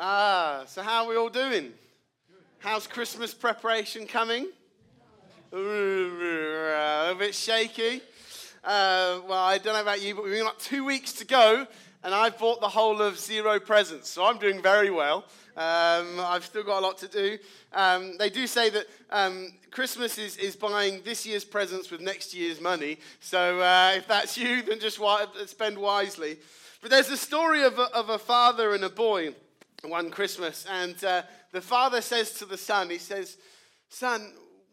Ah, so how are we all doing? How's Christmas preparation coming? A bit shaky. Uh, well, I don't know about you, but we've got two weeks to go, and I've bought the whole of zero presents, so I'm doing very well. Um, I've still got a lot to do. Um, they do say that um, Christmas is, is buying this year's presents with next year's money. So uh, if that's you, then just spend wisely. But there's a story of a, of a father and a boy one Christmas, and uh, the father says to the son, he says, Son,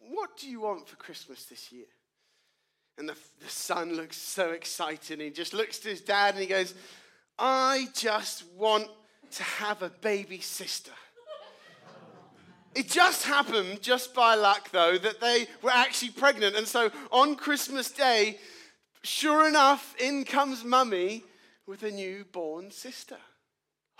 what do you want for Christmas this year? And the, the son looks so excited. He just looks to his dad and he goes, I just want to have a baby sister. It just happened, just by luck though, that they were actually pregnant. And so on Christmas Day, sure enough, in comes mummy with a newborn sister.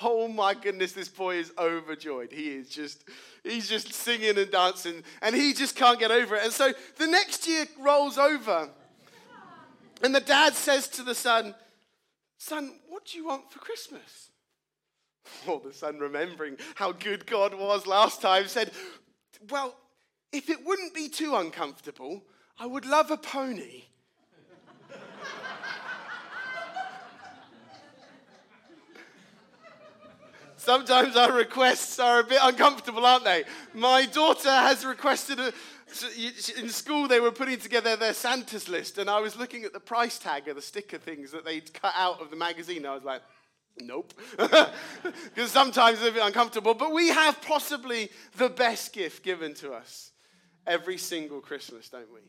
Oh my goodness, this boy is overjoyed. He is just, he's just singing and dancing, and he just can't get over it. And so the next year rolls over, and the dad says to the son, Son, what do you want for Christmas? Oh, the son, remembering how good God was last time, said, Well, if it wouldn't be too uncomfortable, I would love a pony. Sometimes our requests are a bit uncomfortable, aren't they? My daughter has requested a, in school they were putting together their Santa's list, and I was looking at the price tag of the sticker things that they'd cut out of the magazine. I was like, nope. Because sometimes it's a bit uncomfortable. But we have possibly the best gift given to us every single Christmas, don't we?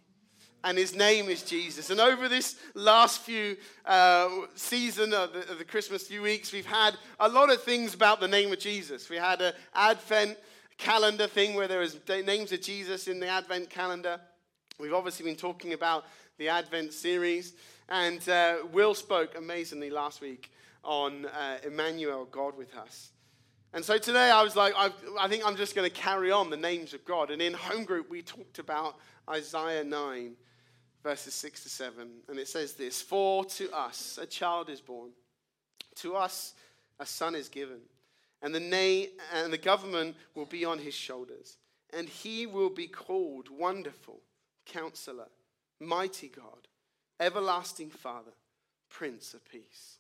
And his name is Jesus. And over this last few uh, season of the, of the, Christmas few weeks, we've had a lot of things about the name of Jesus. We had an Advent calendar thing where there was names of Jesus in the Advent calendar. We've obviously been talking about the Advent series, and uh, Will spoke amazingly last week on uh, Emmanuel, God with us. And so today I was like, I, I think I'm just going to carry on the names of God. And in home group, we talked about Isaiah 9 verses 6 to 7. And it says this For to us a child is born, to us a son is given, and the, name, and the government will be on his shoulders. And he will be called Wonderful, Counselor, Mighty God, Everlasting Father, Prince of Peace.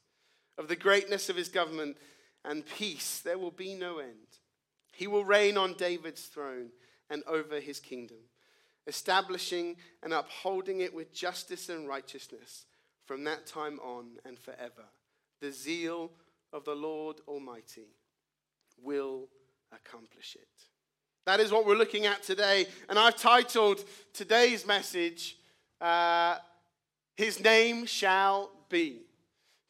Of the greatness of his government and peace, there will be no end. He will reign on David's throne and over his kingdom establishing and upholding it with justice and righteousness from that time on and forever. The zeal of the Lord Almighty will accomplish it. That is what we're looking at today. And I've titled today's message, uh, His Name Shall Be.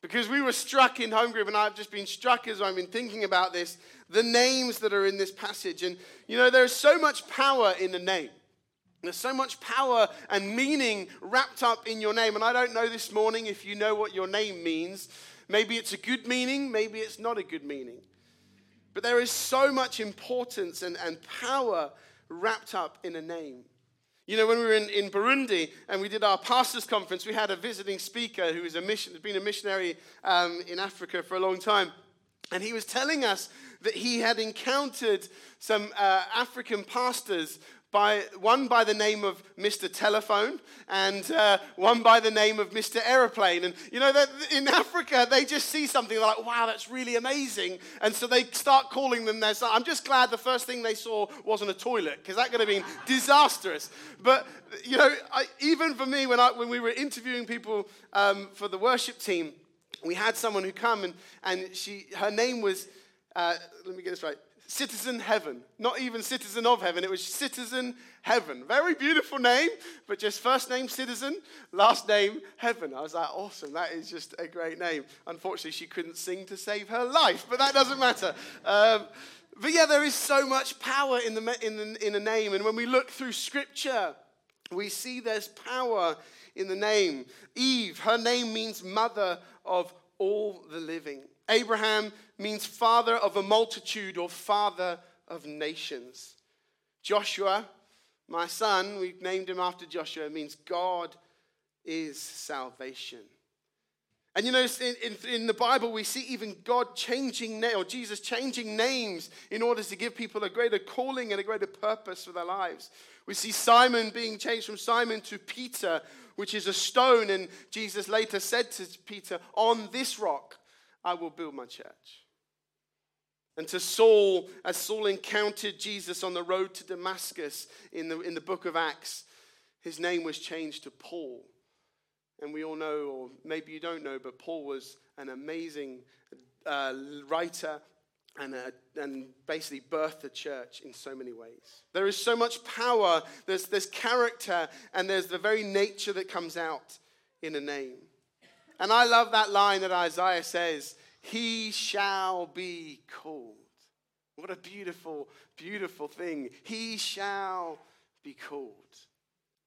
Because we were struck in home group, and I've just been struck as I've been thinking about this, the names that are in this passage. And you know, there's so much power in the name. There's so much power and meaning wrapped up in your name. And I don't know this morning if you know what your name means. Maybe it's a good meaning, maybe it's not a good meaning. But there is so much importance and, and power wrapped up in a name. You know, when we were in, in Burundi and we did our pastors' conference, we had a visiting speaker who is a mission, has been a missionary um, in Africa for a long time. And he was telling us that he had encountered some uh, African pastors by, one by the name of Mr. Telephone and uh, one by the name of Mr. Aeroplane. And you know, that in Africa, they just see something, they're like, wow, that's really amazing. And so they start calling them their son. I'm just glad the first thing they saw wasn't a toilet, because that could have been disastrous. But, you know, I, even for me, when, I, when we were interviewing people um, for the worship team, we had someone who come and, and she, her name was, uh, let me get this right, Citizen Heaven. Not even Citizen of Heaven, it was Citizen Heaven. Very beautiful name, but just first name Citizen, last name Heaven. I was like, awesome, that is just a great name. Unfortunately, she couldn't sing to save her life, but that doesn't matter. Um, but yeah, there is so much power in, the, in, the, in a name. And when we look through scripture, we see there's power in the name. Eve, her name means mother of all the living. Abraham means father of a multitude or father of nations. Joshua, my son, we've named him after Joshua, means God is salvation. And you know, in, in, in, the Bible, we see even God changing, or Jesus changing names in order to give people a greater calling and a greater purpose for their lives. We see Simon being changed from Simon to Peter, which is a stone. And Jesus later said to Peter, On this rock I will build my church. And to Saul, as Saul encountered Jesus on the road to Damascus in the, in the book of Acts, his name was changed to Paul. And we all know, or maybe you don't know, but Paul was an amazing uh, writer and, and basically birthed the church in so many ways. There is so much power, there's, there's character, and there's the very nature that comes out in a name. And I love that line that Isaiah says, He shall be called. What a beautiful, beautiful thing. He shall be called.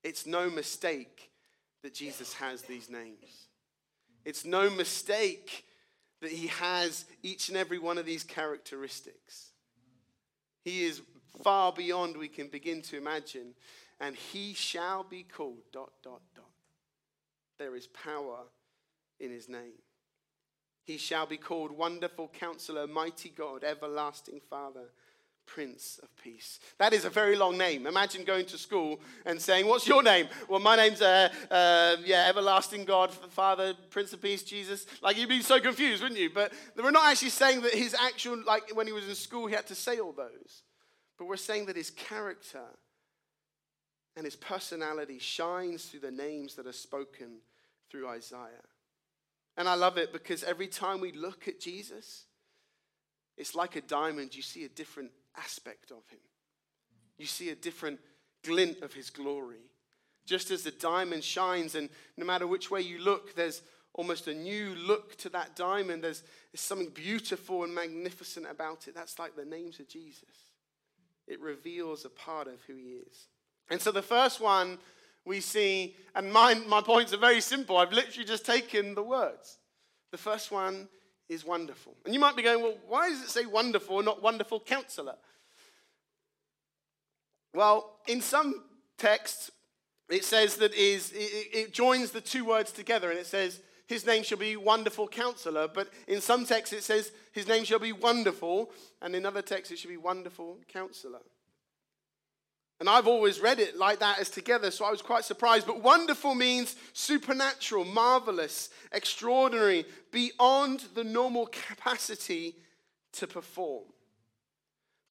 It's no mistake that Jesus has these names. It's no mistake that he has each and every one of these characteristics. He is far beyond we can begin to imagine, and he shall be called dot dot dot. There is power in his name. He shall be called Wonderful Counselor, Mighty God, Everlasting Father, Prince of Peace. That is a very long name. Imagine going to school and saying, What's your name? Well, my name's, uh, uh, yeah, Everlasting God, Father, Prince of Peace, Jesus. Like, you'd be so confused, wouldn't you? But we're not actually saying that his actual, like, when he was in school, he had to say all those. But we're saying that his character and his personality shines through the names that are spoken through Isaiah. And I love it because every time we look at Jesus, it's like a diamond. You see a different aspect of him. You see a different glint of his glory. Just as the diamond shines, and no matter which way you look, there's almost a new look to that diamond. There's, there's something beautiful and magnificent about it. That's like the names of Jesus. It reveals a part of who he is. And so the first one we see, and my, my points are very simple. I've literally just taken the words. The first one is wonderful. And you might be going, well, why does it say wonderful not wonderful counselor? Well, in some texts, it says that is it, it joins the two words together and it says, his name shall be wonderful counselor. But in some texts, it says, his name shall be wonderful. And in other texts, it should be wonderful counselor. And I've always read it like that as together, so I was quite surprised. But wonderful means supernatural, marvelous, extraordinary, beyond the normal capacity to perform.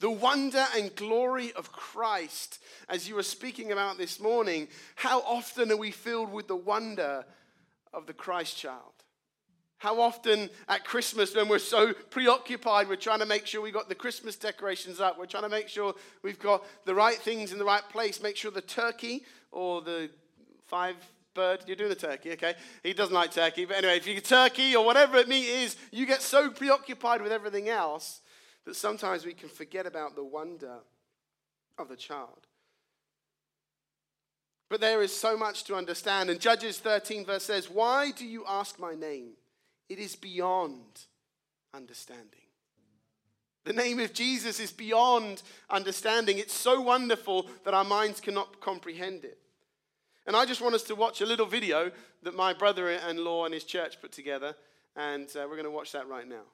The wonder and glory of Christ, as you were speaking about this morning, how often are we filled with the wonder of the Christ child? How often at Christmas, when we're so preoccupied, we're trying to make sure we've got the Christmas decorations up, we're trying to make sure we've got the right things in the right place, make sure the turkey or the five bird, you're doing the turkey, okay? He doesn't like turkey, but anyway, if you get turkey or whatever meat is, you get so preoccupied with everything else that sometimes we can forget about the wonder of the child. But there is so much to understand. And Judges 13, verse says, Why do you ask my name? It is beyond understanding. The name of Jesus is beyond understanding. It's so wonderful that our minds cannot comprehend it. And I just want us to watch a little video that my brother in law and his church put together. And uh, we're going to watch that right now.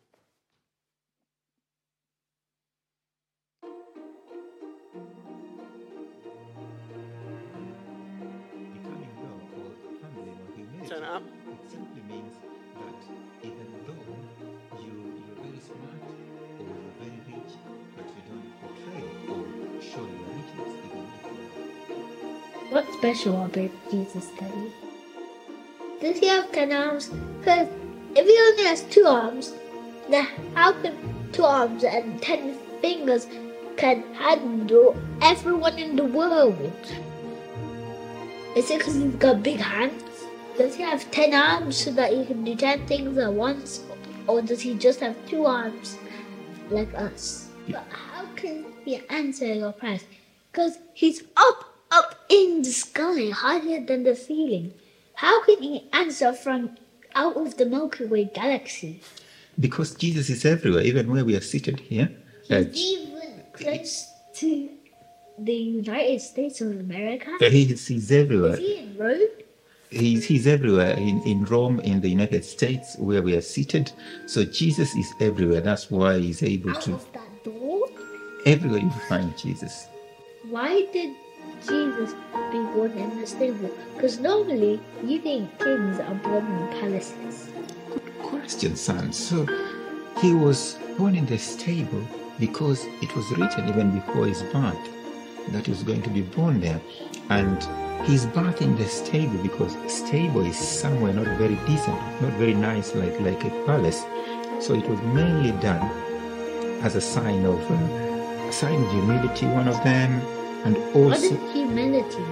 What's special about Jesus' study? Does he have ten arms? Because if he only has two arms, then how can two arms and ten fingers can handle everyone in the world? Is it because he's got big hands? Does he have ten arms so that he can do ten things at once? Or does he just have two arms like us? But how can he answer your prayers? Because he's up up in the sky, higher than the ceiling. How can he answer from out of the Milky Way galaxy? Because Jesus is everywhere, even where we are seated here. He's uh, even close to the United States of America. He, he's everywhere. Is he in Rome? he's, he's everywhere in, in Rome, in the United States, where we are seated. So Jesus is everywhere. That's why he's able Out to. of that door? Everywhere you find Jesus. Why did Jesus be born in a stable? Because normally you think kings are born in palaces. Good question, son. So he was born in the stable because it was written even before his birth that he was going to be born there. And his birth in the stable because stable is somewhere not very decent, not very nice like, like a palace. So it was mainly done as a sign of uh, a sign of humility, one of them, and also humility?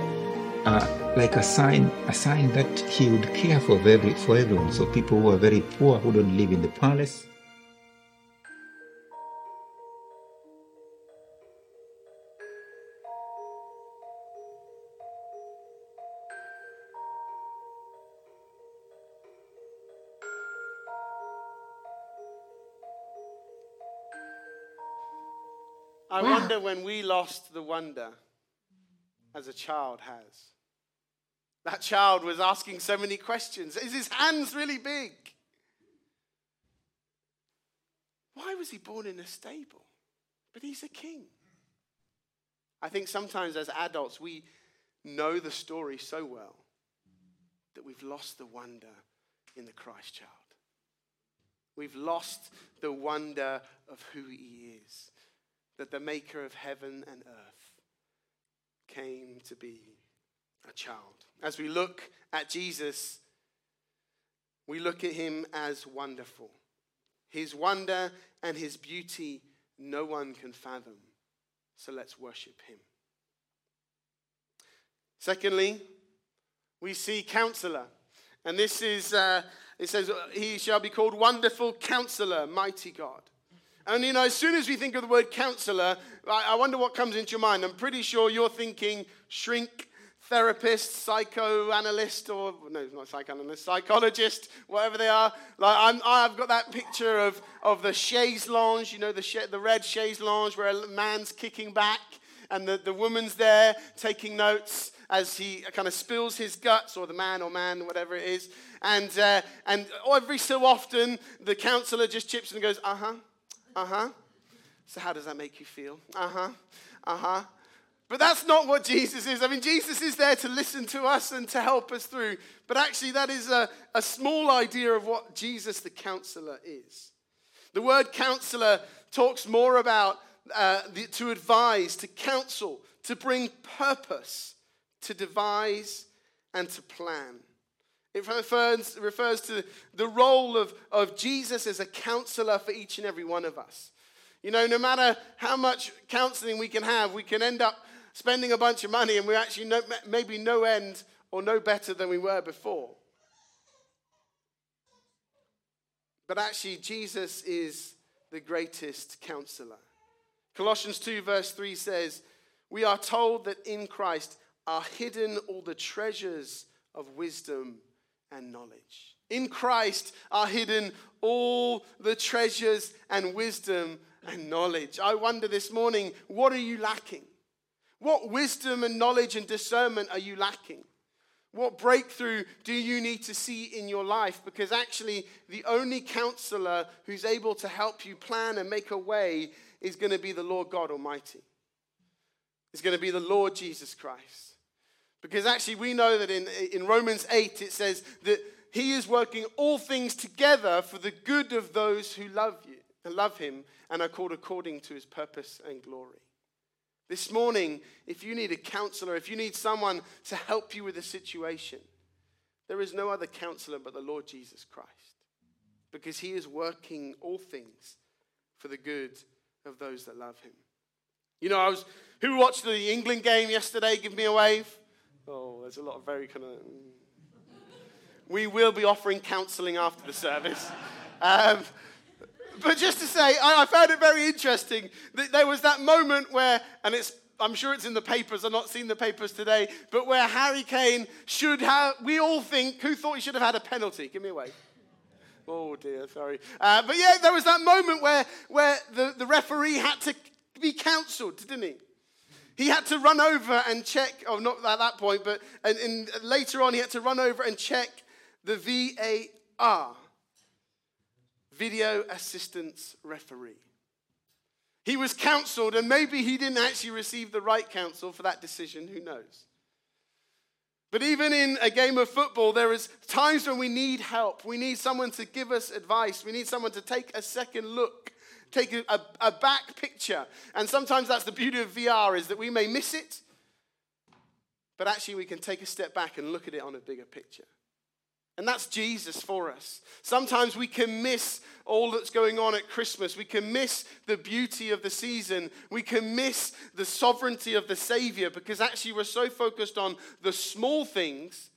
uh, like a sign a sign that he would care for every for everyone. So people who are very poor who don't live in the palace wonder when we lost the wonder as a child has. That child was asking so many questions. Is his hands really big? Why was he born in a stable? But he's a king. I think sometimes as adults we know the story so well that we've lost the wonder in the Christ child. We've lost the wonder of who he is that the maker of heaven and earth came to be a child. As we look at Jesus, we look at him as wonderful. His wonder and his beauty no one can fathom. So let's worship him. Secondly, we see counselor. And this is, uh, it says, he shall be called Wonderful Counselor, Mighty God. And you know, as soon as we think of the word counselor, I, wonder what comes into your mind. I'm pretty sure you're thinking shrink, therapist, psychoanalyst, or no, not psychoanalyst, psychologist, whatever they are. Like I'm, I've got that picture of, of the chaise lounge, you know, the, the red chaise lounge where a man's kicking back and the, the woman's there taking notes as he kind of spills his guts, or the man or man, whatever it is. And, uh, and every so often, the counselor just chips in and goes, uh huh, uh huh. So, how does that make you feel? Uh huh, uh huh. But that's not what Jesus is. I mean, Jesus is there to listen to us and to help us through. But actually, that is a, a small idea of what Jesus the counselor is. The word counselor talks more about uh, the, to advise, to counsel, to bring purpose, to devise, and to plan. It refers, refers to the role of, of Jesus as a counselor for each and every one of us. You know, no matter how much counseling we can have, we can end up spending a bunch of money and we're actually no, maybe no end or no better than we were before. But actually, Jesus is the greatest counselor. Colossians 2, verse 3 says, We are told that in Christ are hidden all the treasures of wisdom and knowledge. In Christ are hidden all the treasures and wisdom and knowledge. I wonder this morning, what are you lacking? What wisdom and knowledge and discernment are you lacking? What breakthrough do you need to see in your life? Because actually, the only counselor who's able to help you plan and make a way is going to be the Lord God Almighty. It's going to be the Lord Jesus Christ. Because actually, we know that in, in Romans 8, it says that He is working all things together for the good of those who love you and love Him and are called according to His purpose and glory. This morning, if you need a counselor, if you need someone to help you with a situation, there is no other counselor but the Lord Jesus Christ. Because he is working all things for the good of those that love him. You know, I was who watched the England game yesterday? Give me a wave. Oh, there's a lot of very kind of. We will be offering counseling after the service. Um, but just to say, I, I, found it very interesting that there was that moment where, and it's, I'm sure it's in the papers, I've not seen the papers today, but where Harry Kane should have, we all think, who thought he should have had a penalty? Give me away. Oh dear, sorry. Uh, but yeah, there was that moment where, where the, the referee had to be counselled, didn't he? He had to run over and check, oh, not at that point, but and, and later on, he had to run over and check the VAR, Video Assistance Referee. He was counseled, and maybe he didn't actually receive the right counsel for that decision, who knows? But even in a game of football, there is times when we need help. We need someone to give us advice. We need someone to take a second look, take a, a, a back picture. And sometimes that's the beauty of VR is that we may miss it, but actually we can take a step back and look at it on a bigger picture. And that's Jesus for us. Sometimes we can miss all that's going on at Christmas. We can miss the beauty of the season. We can miss the sovereignty of the Savior because actually we're so focused on the small things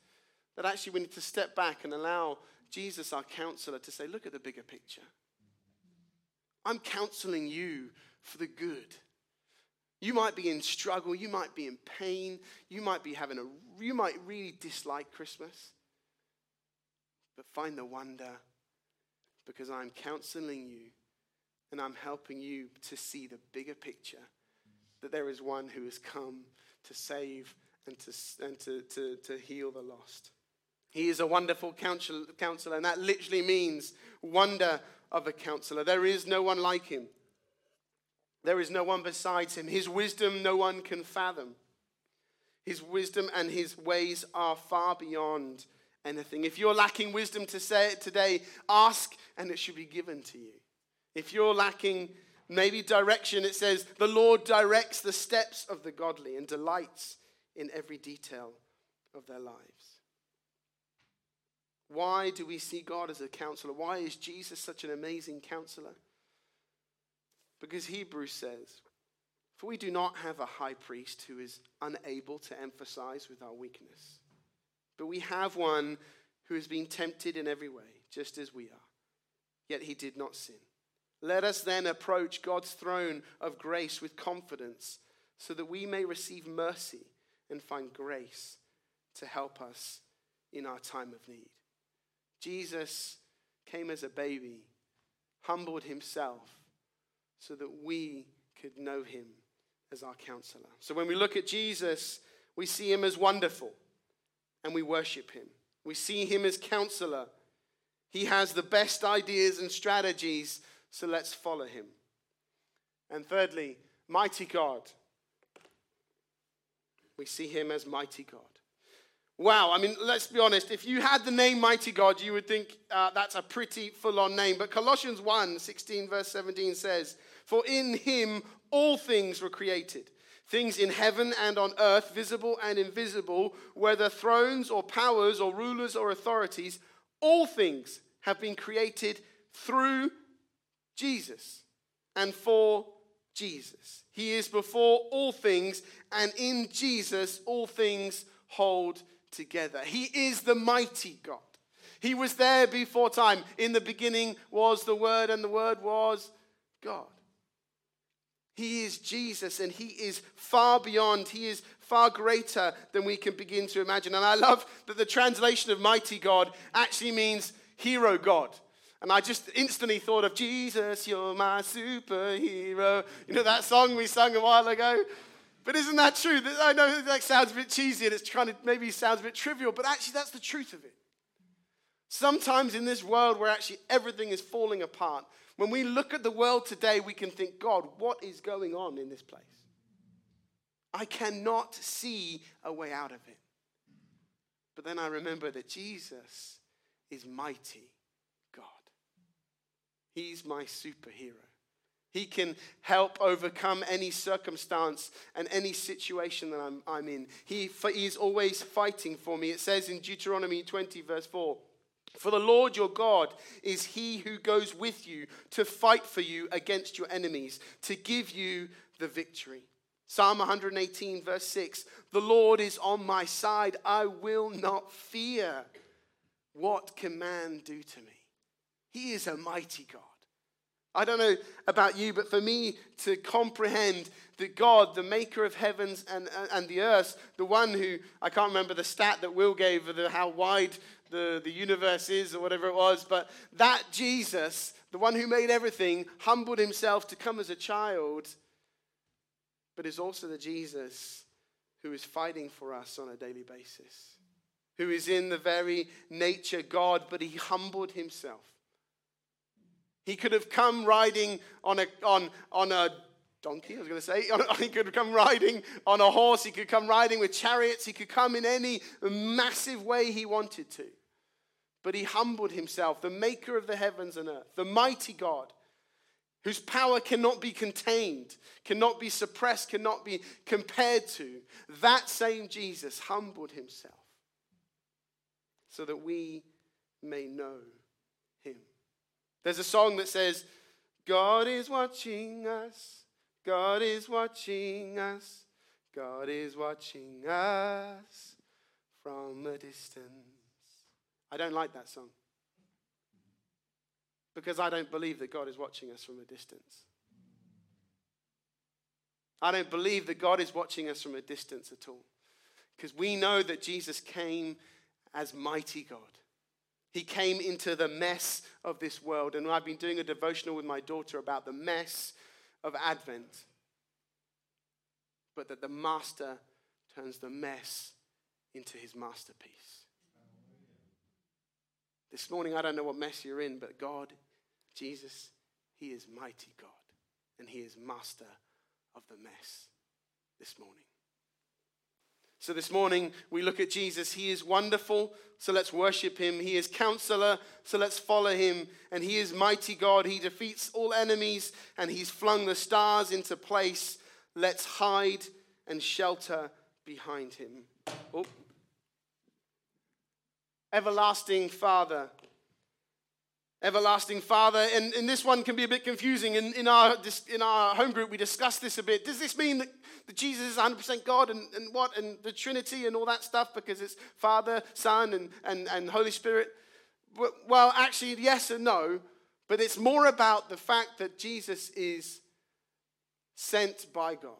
that actually we need to step back and allow Jesus, our counselor, to say, look at the bigger picture. I'm counseling you for the good. You might be in struggle, you might be in pain, you might be having a you might really dislike Christmas but find the wonder because I'm counseling you and I'm helping you to see the bigger picture that there is one who has come to save and to, and to, to, to heal the lost. He is a wonderful counselor, and that literally means wonder of a counselor. There is no one like him. There is no one besides him. His wisdom no one can fathom. His wisdom and his ways are far beyond anything. If you're lacking wisdom to say it today, ask and it should be given to you. If you're lacking maybe direction, it says, The Lord directs the steps of the godly and delights in every detail of their lives. Why do we see God as a counselor? Why is Jesus such an amazing counselor? Because Hebrews says, For we do not have a high priest who is unable to emphasize with our weakness but we have one who has been tempted in every way, just as we are. Yet he did not sin. Let us then approach God's throne of grace with confidence so that we may receive mercy and find grace to help us in our time of need. Jesus came as a baby, humbled himself so that we could know him as our counselor. So when we look at Jesus, we see him as wonderful and we worship him. We see him as counselor. He has the best ideas and strategies, so let's follow him. And thirdly, mighty God. We see him as mighty God. Wow, I mean, let's be honest. If you had the name Mighty God, you would think uh, that's a pretty full on name. But Colossians 1 16, verse 17 says, For in him all things were created things in heaven and on earth, visible and invisible, whether thrones or powers or rulers or authorities, all things have been created through Jesus and for Jesus. He is before all things, and in Jesus all things hold together. He is the mighty God. He was there before time. In the beginning was the Word, and the Word was God. He is Jesus and He is far beyond, He is far greater than we can begin to imagine. And I love that the translation of mighty God actually means hero God. And I just instantly thought of Jesus, you're my superhero. You know that song we sung a while ago? But isn't that true? I know that sounds a bit cheesy and it's kind of maybe sounds a bit trivial, but actually that's the truth of it. Sometimes in this world where actually everything is falling apart, when we look at the world today, we can think, God, what is going on in this place? I cannot see a way out of it. But then I remember that Jesus is mighty God. He's my superhero. He can help overcome any circumstance and any situation that I'm, I'm in. He, is always fighting for me. It says in Deuteronomy 20, verse 4 for the Lord your God is he who goes with you to fight for you against your enemies, to give you the victory. Psalm 118, verse 6 The Lord is on my side, I will not fear. What can man do to me? He is a mighty God. I don't know about you, but for me to comprehend that God, the maker of heavens and, and the earth, the one who, I can't remember the stat that Will gave of how wide the, the universe is or whatever it was, but that Jesus, the one who made everything, humbled himself to come as a child but is also the Jesus who is fighting for us on a daily basis, who is in the very nature God, but he humbled himself. He could have come riding on a, on, on a donkey, I was going to say. He could have come riding on a horse. He could come riding with chariots. He could come in any massive way he wanted to. But he humbled himself, the maker of the heavens and earth, the mighty God, whose power cannot be contained, cannot be suppressed, cannot be compared to. That same Jesus humbled himself so that we may know him. There's a song that says, God is watching us. God is watching us. God is watching us from a distance. I don't like that song because I don't believe that God is watching us from a distance. I don't believe that God is watching us from a distance at all because we know that Jesus came as mighty God. He came into the mess of this world. And I've been doing a devotional with my daughter about the mess of Advent, but that the master turns the mess into his masterpiece. This morning, I don't know what mess you're in, but God, Jesus, He is mighty God, and He is master of the mess this morning. So, this morning, we look at Jesus. He is wonderful, so let's worship him. He is counselor, so let's follow him. And he is mighty God. He defeats all enemies, and he's flung the stars into place. Let's hide and shelter behind him. Oh. Everlasting Father. Everlasting Father. And, and this one can be a bit confusing. In, in, our, in our home group, we discussed this a bit. Does this mean that, that Jesus is 100% God and, and what? And the Trinity and all that stuff because it's Father, Son, and, and, and Holy Spirit? Well, actually, yes and no. But it's more about the fact that Jesus is sent by God.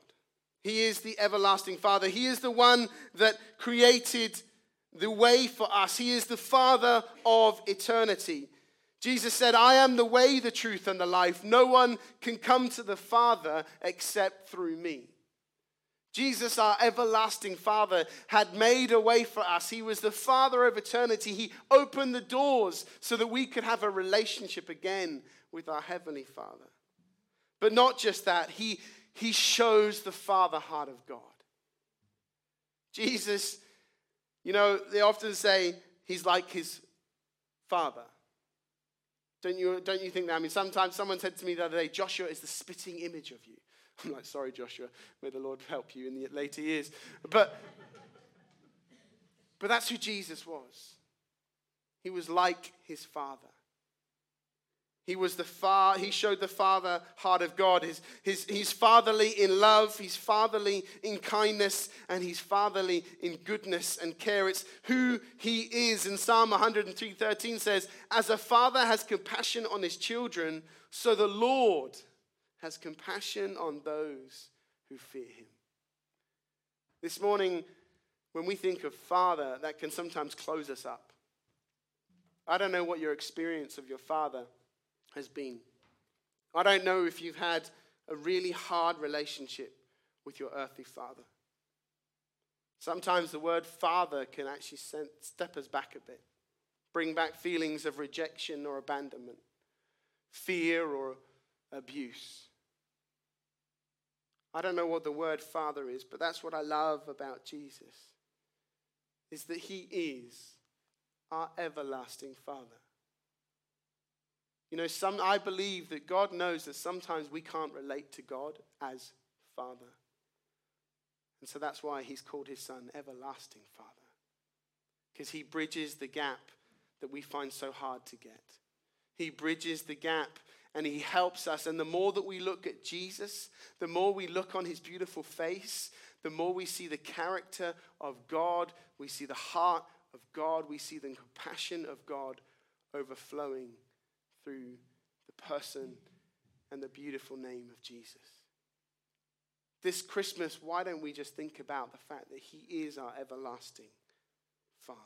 He is the everlasting Father. He is the one that created the way for us. He is the Father of eternity. Jesus said, I am the way, the truth, and the life. No one can come to the Father except through me. Jesus, our everlasting Father, had made a way for us. He was the Father of eternity. He opened the doors so that we could have a relationship again with our Heavenly Father. But not just that, He, he shows the Father heart of God. Jesus, you know, they often say He's like His Father. Don't you, don't you think that? I mean, sometimes someone said to me the other day, Joshua is the spitting image of you. I'm like, sorry, Joshua. May the Lord help you in the later years. But, but that's who Jesus was. He was like his father. He was the far, he showed the father heart of God. His, his, he's fatherly in love, he's fatherly in kindness, and he's fatherly in goodness and care. It's who he is. And Psalm 103:13 says, As a father has compassion on his children, so the Lord has compassion on those who fear him. This morning, when we think of father, that can sometimes close us up. I don't know what your experience of your father has been. I don't know if you've had a really hard relationship with your earthly father. Sometimes the word father can actually step us back a bit, bring back feelings of rejection or abandonment, fear or abuse. I don't know what the word father is, but that's what I love about Jesus. Is that he is our everlasting father. You know, some, I believe that God knows that sometimes we can't relate to God as Father. And so that's why he's called his son Everlasting Father. Because he bridges the gap that we find so hard to get. He bridges the gap and he helps us. And the more that we look at Jesus, the more we look on his beautiful face, the more we see the character of God, we see the heart of God, we see the compassion of God overflowing through the person and the beautiful name of Jesus. This Christmas, why don't we just think about the fact that He is our everlasting Father?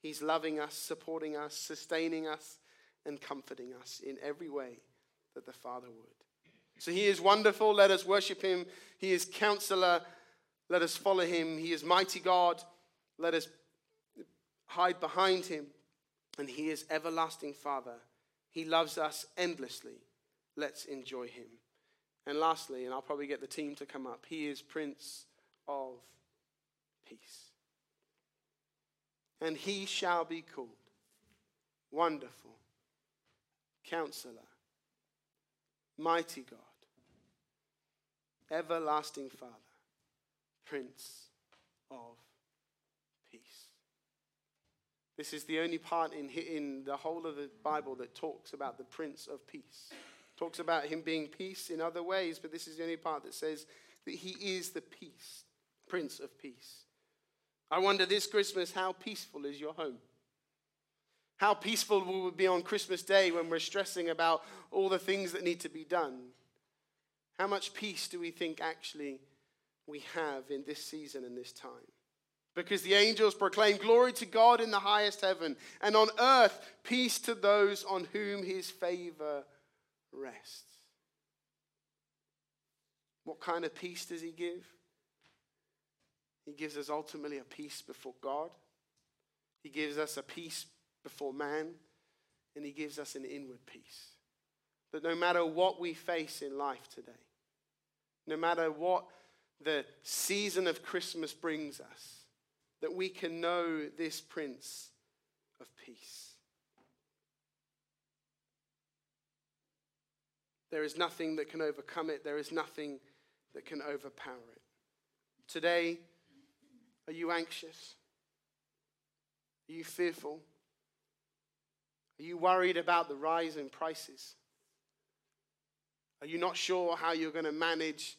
He's loving us, supporting us, sustaining us, and comforting us in every way that the Father would. So he is wonderful. Let us worship him. He is counselor. Let us follow him. He is mighty God. Let us hide behind him. And he is everlasting Father. He loves us endlessly. Let's enjoy him. And lastly, and I'll probably get the team to come up, he is Prince of Peace. And he shall be called Wonderful, Counselor, Mighty God, Everlasting Father, Prince of Peace. This is the only part in, in the whole of the Bible that talks about the Prince of Peace. Talks about him being peace in other ways, but this is the only part that says that he is the peace, Prince of Peace. I wonder this Christmas, how peaceful is your home? How peaceful we be on Christmas Day when we're stressing about all the things that need to be done? How much peace do we think actually we have in this season and this time? Because the angels proclaim glory to God in the highest heaven, and on earth peace to those on whom his favor rests. What kind of peace does he give? He gives us ultimately a peace before God. He gives us a peace before man, and He gives us an inward peace. That no matter what we face in life today, no matter what the season of Christmas brings us, that we can know this Prince of Peace. There is nothing that can overcome it, there is nothing that can overpower it. Today, are you anxious? Are you fearful? Are you worried about the rise in prices? Are you not sure how you're going to manage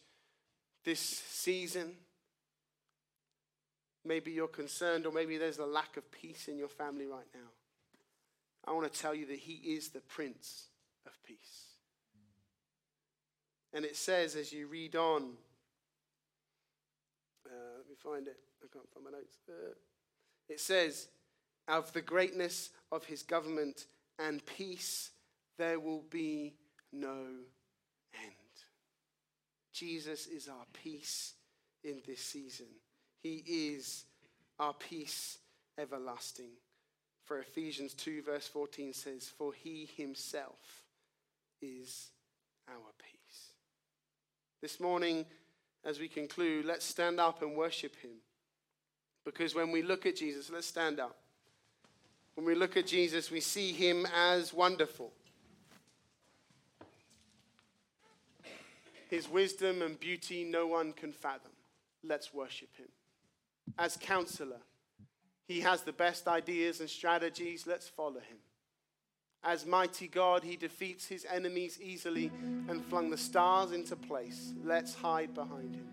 this season? Maybe you're concerned, or maybe there's a lack of peace in your family right now. I want to tell you that He is the Prince of Peace. And it says, as you read on, uh, let me find it. I can't find my notes. Uh, it says, of the greatness of his government and peace, there will be no end. Jesus is our peace in this season. He is our peace everlasting. For Ephesians 2, verse 14 says, For he himself is our peace. This morning, as we conclude, let's stand up and worship him. Because when we look at Jesus, let's stand up. When we look at Jesus, we see him as wonderful. His wisdom and beauty no one can fathom. Let's worship him. As counselor, he has the best ideas and strategies. Let's follow him. As mighty God, he defeats his enemies easily and flung the stars into place. Let's hide behind him.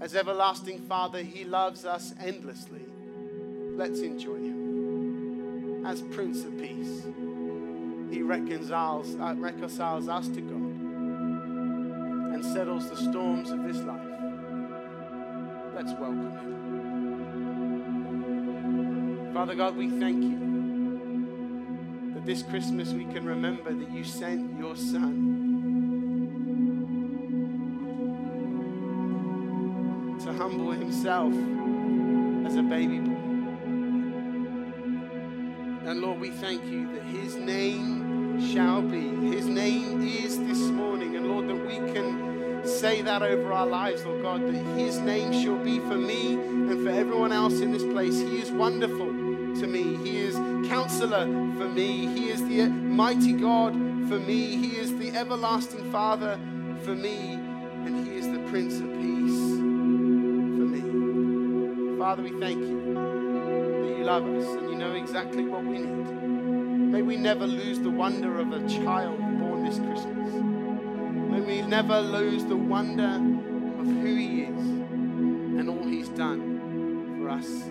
As everlasting Father, he loves us endlessly. Let's enjoy him as Prince of Peace. He reconciles, uh, reconciles us to God and settles the storms of this life. Let's welcome him. Father God, we thank you that this Christmas we can remember that you sent your Son. To humble himself as a baby boy. And Lord, we thank you that his name shall be. His name is this morning. And Lord, that we can say that over our lives, Lord God, that his name shall be for me and for everyone else in this place. He is wonderful to me. He is counselor for me. He is the mighty God for me. He is the everlasting Father for me. And he is the Prince of Peace for me. Father, we thank you love us and you know exactly what we need. May we never lose the wonder of a child born this Christmas. May we never lose the wonder of who He is and all He's done for us